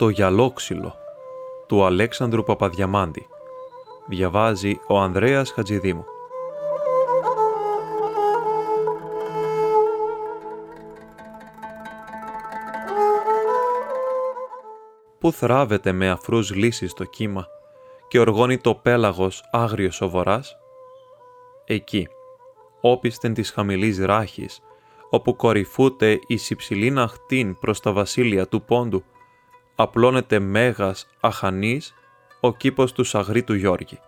Το γυαλόξυλο του Αλέξανδρου Παπαδιαμάντη. Διαβάζει ο Ανδρέας Χατζηδήμου. Πού θράβεται με αφρούς λύσεις το κύμα και οργώνει το πέλαγος άγριος ο βοράς; Εκεί, όπιστεν της χαμηλής ράχης, όπου κορυφούται η συψηλή αχτήν προς τα βασίλεια του πόντου, απλώνεται μέγας αχανής ο κήπος του του Γιώργη.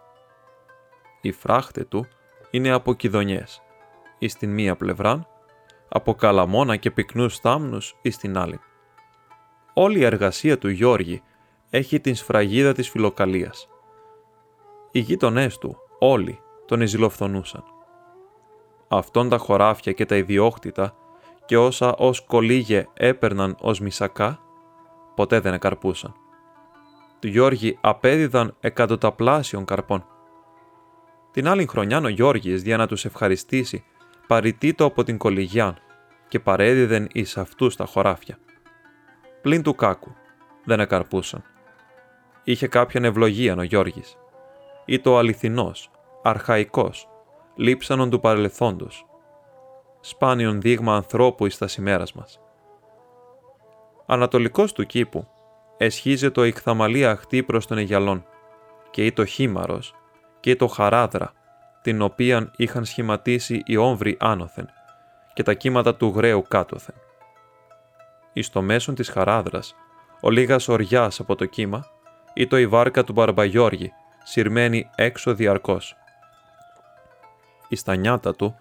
Η φράχτε του είναι από κιδονιές, εις την μία πλευράν, από καλαμόνα και πυκνούς θάμνους εις την άλλη. Όλη η εργασία του Γιώργη έχει την σφραγίδα της φιλοκαλίας. Οι γείτονές του, όλοι, τον εζηλοφθονούσαν. Αυτόν τα χωράφια και τα ιδιόκτητα και όσα ως κολύγε έπαιρναν ως μισακά, ποτέ δεν εκαρπούσαν. Του Γιώργη απέδιδαν εκατοταπλάσιων καρπών. Την άλλη χρονιά ο Γιώργης για να τους ευχαριστήσει παρητήτω από την κολυγιάν και παρέδιδεν εις αυτούς τα χωράφια. Πλην του κάκου δεν εκαρπούσαν. Είχε κάποιον ευλογία ο Γιώργης. Ή το αληθινός, αρχαϊκός, λείψανον του παρελθόντος. Σπάνιον δείγμα ανθρώπου εις τα σημέρας μας. Ανατολικός του κήπου εσχίζε το ηχθαμαλή αχτή προς τον Αιγιαλόν και ή το χήμαρος και ή το χαράδρα, την οποίαν είχαν σχηματίσει οι όμβροι άνωθεν και τα κύματα του γρέου κάτωθεν. Εις το μέσον της χαράδρας, ο λίγας οριάς από το κύμα ή το η βάρκα του Μπαρμπαγιώργη, σειρμένη έξω διαρκώς. Η στα νιάτα του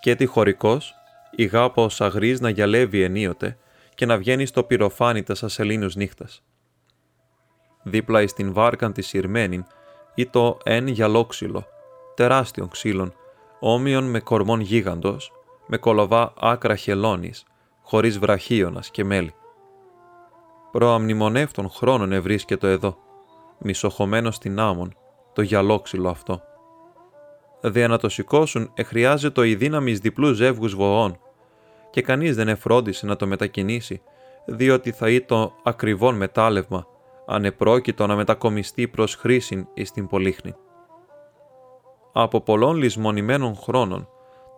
και τη χωρικός, η γάπα ο σαγρής να γυαλεύει ενίοτε και να βγαίνει στο πυροφάνι τα σελήνους νύχτας. Δίπλα εις την βάρκαν της σειρμένην ή το εν γυαλόξυλο, τεράστιον ξύλων, όμοιον με κορμόν γίγαντος, με κολοβά άκρα χελώνης, χωρίς βραχίωνας και μέλι. Προαμνημονεύτων χρόνων ευρίσκετο εδώ, μισοχωμένος στην άμμον, το γυαλόξυλο αυτό. Δια να το σηκώσουν εχρειάζεται η δύναμη διπλούς ζεύγους βοών και κανείς δεν εφρόντισε να το μετακινήσει, διότι θα ήταν ακριβόν μετάλλευμα, ανεπρόκειτο να μετακομιστεί προς χρήσιν εις την πολύχνη. Από πολλών λησμονημένων χρόνων,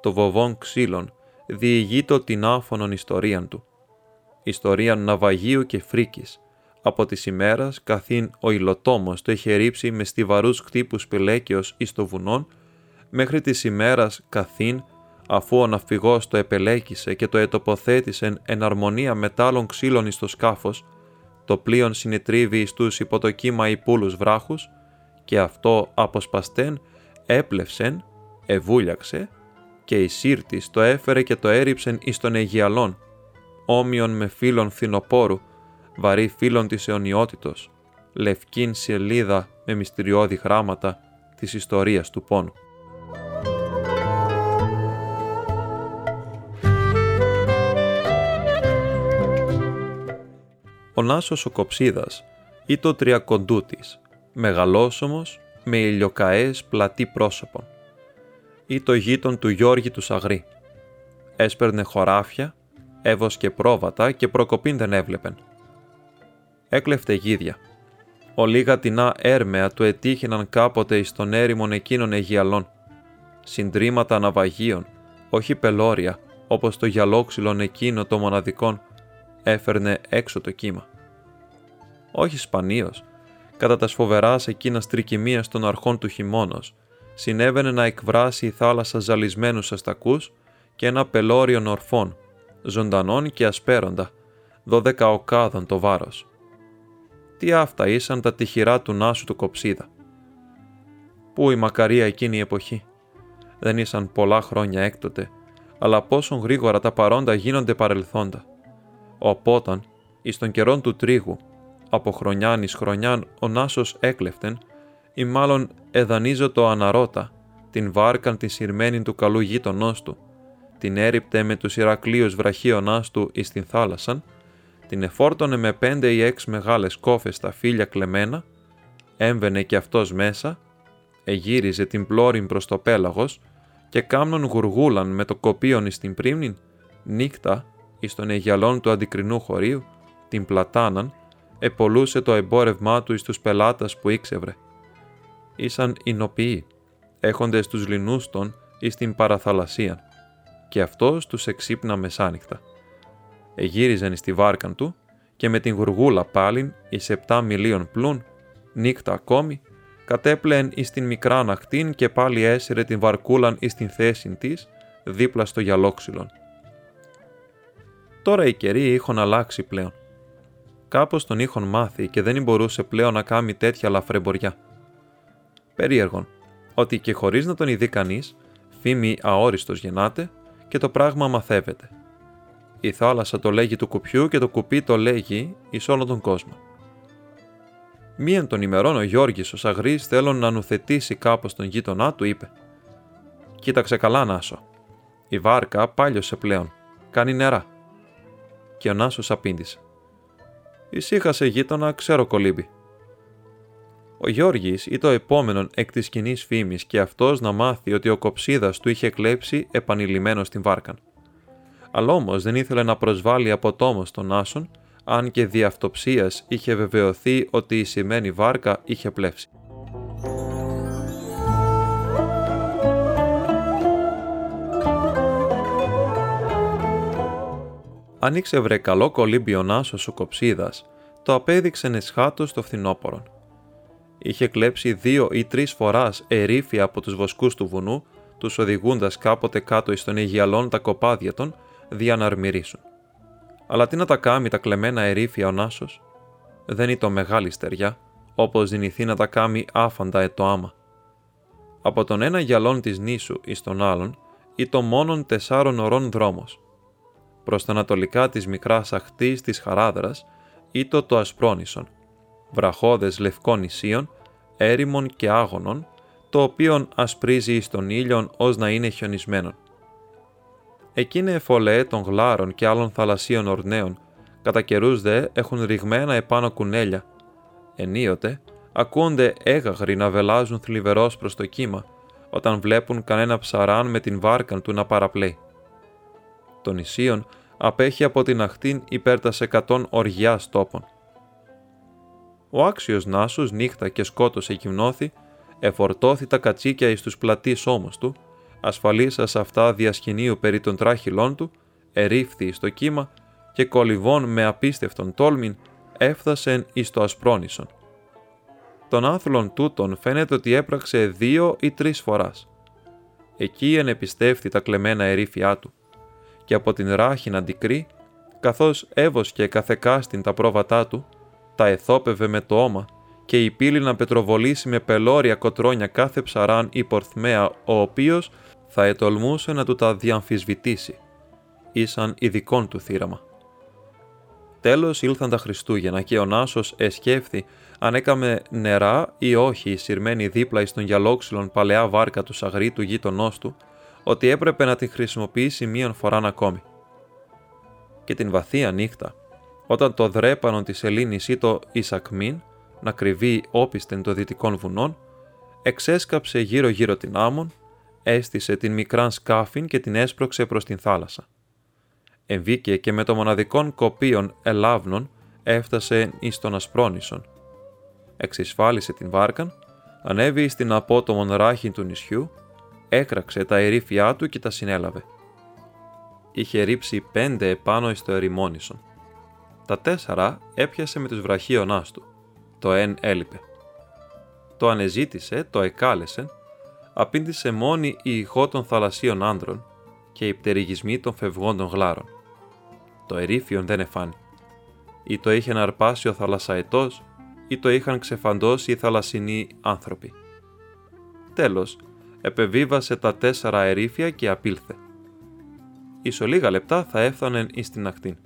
το βοβόν ξύλων διηγείτο την άφωνον ιστορίαν του. Ιστορίαν ναυαγίου και φρίκης, από τις ημέρας καθήν ο υλοτόμος το είχε ρίψει με στιβαρούς χτύπους πελέκαιος εις το βουνόν, μέχρι της ημέρας καθήν αφού ο ναυπηγός το επελέκησε και το ετοποθέτησε εν αρμονία μετάλλων ξύλων εις το σκάφος, το πλοίον συνετρίβει εις τους υπό το κύμα υπούλους βράχους και αυτό αποσπαστέν έπλευσεν, εβούλιαξε και η σύρτης το έφερε και το έριψεν εις τον Αιγιαλόν, όμοιον με φίλων φθινοπόρου, βαρύ φίλων της αιωνιότητος, λευκήν σελίδα με μυστηριώδη γράμματα της ιστορίας του πόνου. Ο Νάσος ο Κοψίδας ή το τριακοντούτης, μεγαλόσωμος με ηλιοκαές πλατή πρόσωπον ή το γείτον του Γιώργη του Σαγρή. Έσπερνε χωράφια, έβοσκε πρόβατα και προκοπήν δεν έβλεπεν. Έκλεφτε γίδια. Ο λίγα τεινά έρμεα του ετύχαιναν κάποτε εις τον έρημον εκείνων Αιγιαλών. Συντρίμματα ναυαγίων, όχι πελώρια, όπως το γυαλόξυλον εκείνο το μοναδικόν, έφερνε έξω το κύμα. Όχι σπανίως, κατά τα σφοβεράς εκείνας τρικυμίας των αρχών του χειμώνος, συνέβαινε να εκβράσει η θάλασσα ζαλισμένους αστακούς και ένα πελώριο ορφών, ζωντανών και ασπέροντα, δώδεκα οκάδων το βάρος. Τι αυτά ήσαν τα τυχηρά του Νάσου του Κοψίδα. Πού η μακαρία εκείνη η εποχή; Δεν ήσαν πολλά χρόνια έκτοτε, αλλά πόσον γρήγορα τα παρόντα γίνονται παρελθόντα. Οπόταν, εις των καιρών του τρίγου, από χρονιάν εις χρονιάν ο Νάσος έκλεφτεν, ή μάλλον εδανίζω το αναρώτα, την βάρκαν την σειρμένη του καλού γείτονός του, την έριπτε με τους Ηρακλείους βραχίωνάς του εις την θάλασσαν, την εφόρτωνε με πέντε ή έξι μεγάλες κόφες στα φύλλα κλεμμένα, έμβαινε και αυτός μέσα, εγύριζε την πλώρη προς το πέλαγος και κάμνον γουργούλαν με το κοπίον εις την πρίμνην, νύχτα εις των αιγιαλών του αντικρινού χωρίου, την πλατάναν, επολούσε το εμπόρευμά του εις τους πελάτας που ήξευρε. Ήσαν οι νοποιοί, έχοντες τους λινούς των εις την παραθαλασσίαν, και αυτός τους εξύπνα μεσάνυχτα. Εγύριζαν εις τη βάρκαν του και με την γουργούλα πάλιν εις επτά μιλίων πλούν, νύχτα ακόμη, κατέπλεεν εις την μικρά αναχτήν και πάλι έσυρε την βαρκούλαν εις την θέση της, δίπλα στο γυαλόξυλον. Τώρα οι καιροί είχαν αλλάξει πλέον. Κάπως τον είχαν μάθει και δεν μπορούσε πλέον να κάνει τέτοια λαφρεμποριά. Περίεργον, ότι και χωρίς να τον ειδεί κανείς, φήμη αόριστος γεννάται και το πράγμα μαθεύεται. Η θάλασσα το λέγει του κουπιού και το κουπί το λέγει εις όλο τον κόσμο. Μίαν των ημερών ο Γιώργης ο Σαγρής θέλω να νουθετήσει κάπως τον γείτονά του είπε «Κοίταξε καλά Νάσο, η βάρκα πάλιωσε πλέον, κάνει νερά». Και ο Νάσος απήντησε «Ησύχασε γείτονα, ξέρω κολύμπη». Ο Γιώργης ή το επόμενο εκ της κοινής φήμης και αυτός να μάθει ότι ο κοψίδας του είχε κλέψει επανειλημμένο στην βάρκαν. Αλλά όμως δεν ήθελε να προσβάλλει από τόμο τον Άσον αν και δι' αυτοψίας είχε βεβαιωθεί ότι η σημαίνει βάρκα είχε πλεύσει. Αν ήξευρε καλό κολύμπιο Νάσος ο Κοψίδας, το απέδειξε νεσχάτο στο φθινόπωρο. Είχε κλέψει δύο ή τρεις φοράς ερήφια από τους βοσκούς του βουνού, τους οδηγούντας κάποτε κάτω εις των Αιγιαλών τα κοπάδια των, δια να αρμυρίσουν. Αλλά τι να τα κάμει τα κλεμμένα ερήφια ο Νάσος; Δεν είναι το μεγάλη στεριά, όπως δυνηθεί να τα κάμει άφαντα ετο άμα. Από τον ένα γυαλόν της νήσου εις τον άλλον, ή το μόνον τεσσάρων ωρών δρόμος. Προς τα ανατολικά της μικράς αχτής της Χαράδρας, ή το το ασπρόνισον, βραχώδες λευκών νησίων, έρημων και άγωνων, το οποίον ασπρίζει εις τον ήλιον ως να είναι χιονισμένον. Εκείνε εφολέ των γλάρων και άλλων θαλασσίων ορνέων, κατά καιρούς δε έχουν ρηγμένα επάνω κουνέλια. Ενίοτε, ακούνται έγαγροι να βελάζουν θλιβερός προς το κύμα, όταν βλέπουν κανένα ψαράν με την βάρκαν του να παραπλέει. Το νησίον απέχει από την αχτήν υπέρ τα εκατόν οργιάς τόπων. Ο άξιος Νάσος νύχτα και σκότωσε εκυμνώθη, εφορτώθη τα κατσίκια εις τους πλατείς ώμους του ασφαλίσα σε αυτά διασκηνίου περί των τράχυλών του, ερήφθη στο κύμα και κολυβών με απίστευτον τόλμην έφτασεν εις το ασπρόνισον. Τον άθλον τούτον φαίνεται ότι έπραξε δύο ή τρεις φοράς. Εκεί ενεπιστεύθη τα κλεμμένα ερήφια του και από την ράχη να αντικρεί, καθώς έβοσκε καθεκάστην τα πρόβατά του, τα εθόπευε με το όμα και η πύλη να πετροβολήσει με πελώρια κοτρόνια κάθε ψαράν ή πορθμέα, ο οποίος θα ετολμούσε να του τα διαμφισβητήσει. Ήσαν ειδικών του θύραμα. Τέλος ήλθαν τα Χριστούγεννα και ο Νάσος εσκέφθη αν έκαμε νερά ή όχι η σειρμένη δίπλα εις τον γυαλόξυλον παλαιά βάρκα του σαγρή του γείτονός του, ότι έπρεπε να την χρησιμοποιήσει μίαν φοράν ακόμη. Και την βαθία νύχτα, όταν το δρέπανο της Ελλήνης ή το Ισακμίν, να κρυβεί όπιστεν των δυτικών βουνών, εξέσκαψε γύρω-γύρω την άμμον έστησε την μικράν σκάφην και την έσπρωξε προς την θάλασσα. Εμβήκε και με το μοναδικόν κοπίον ελάβνων έφτασε εις τον Ασπρόνησον. Εξισφάλισε την βάρκαν, ανέβη στην απότομον ράχη του νησιού, έκραξε τα ερήφια του και τα συνέλαβε. Είχε ρίψει πέντε επάνω εις το ερημόνισον. Τα τέσσερα έπιασε με τους βραχίονάς του. Το εν έλειπε. Το ανεζήτησε, το εκάλεσε απήντησε μόνη η ηχό των θαλασσίων άνδρων και οι πτερυγισμοί των φευγόντων γλάρων. Το ερήφιον δεν εφάνει. Ή το είχε αρπάσει ο θαλασσαετός, ή το είχαν ξεφαντώσει οι θαλασσινοί άνθρωποι. Τέλος, επεβίβασε τα τέσσερα ερήφια και απήλθε. Ίσο λίγα λεπτά θα έφτανεν εις την ακτήν.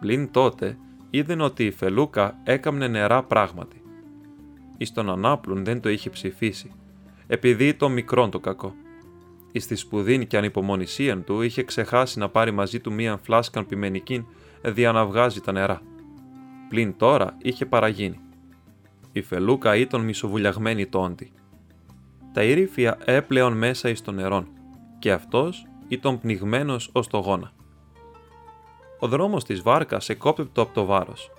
Πλην τότε είδεν ότι η Φελούκα έκαμνε νερά πράγματι. Εις τον ανάπλουν δεν το είχε ψηφίσει επειδή το μικρόν το κακό. Εις τη σπουδήν και ανυπομονησίαν του είχε ξεχάσει να πάρει μαζί του μία φλάσκαν πιμενικήν δια να βγάζει τα νερά. Πλην τώρα είχε παραγίνει. Η φελούκα ήταν μισοβουλιαγμένη τόντι. Τα ηρήφια έπλεον μέσα εις το νερόν και αυτός ήταν πνιγμένος ως το γόνα. Ο δρόμος της βάρκας εκόπεπτο από το βάρος.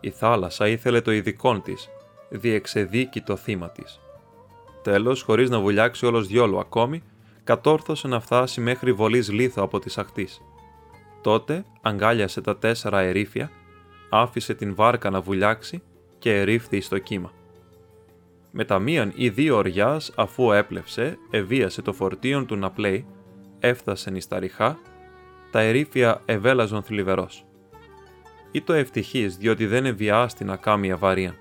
Η θάλασσα ήθελε το ειδικόν της, διεξεδίκη το θύμα της. Τέλος, χωρίς να βουλιάξει όλος διόλου ακόμη, κατόρθωσε να φτάσει μέχρι βολής λίθο από της αχτή. Τότε αγκάλιασε τα τέσσερα ερήφια, άφησε την βάρκα να βουλιάξει και ερήφθη στο κύμα. Με τα μίαν ή δύο οριάς, αφού έπλευσε, εβίασε το φορτίον του να πλέει, έφτασε εις τα ριχά, τα ερήφια ευέλαζον θλιβερός. Ή το ευτυχής, διότι δεν εβιάστη να κάμει αβαρία.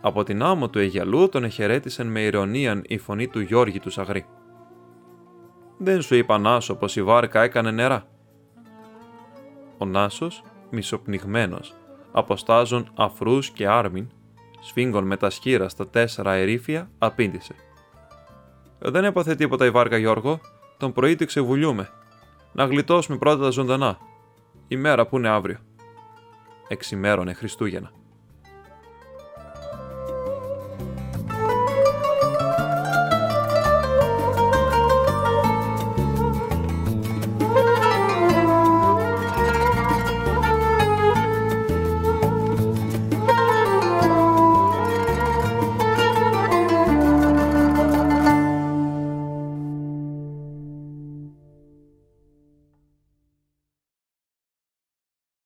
Από την άμμο του Αιγιαλού τον εχαιρέτησεν με ηρωνίαν η φωνή του Γιώργη του Σαγρή. «Δεν σου είπα Νάσο πως η βάρκα έκανε νερά». Ο Νάσος, μισοπνιγμένος, αποστάζων αφρούς και άρμην, σφίγγων με τα σχήρα στα τέσσερα ερήφια, απήντησε. «Δεν έπαθε τίποτα η βάρκα Γιώργο, τον πρωί τη ξεβουλιούμε. Να γλιτώσουμε πρώτα τα ζωντανά. Η μέρα που είναι αύριο». Εξημέρωνε Χριστούγεννα.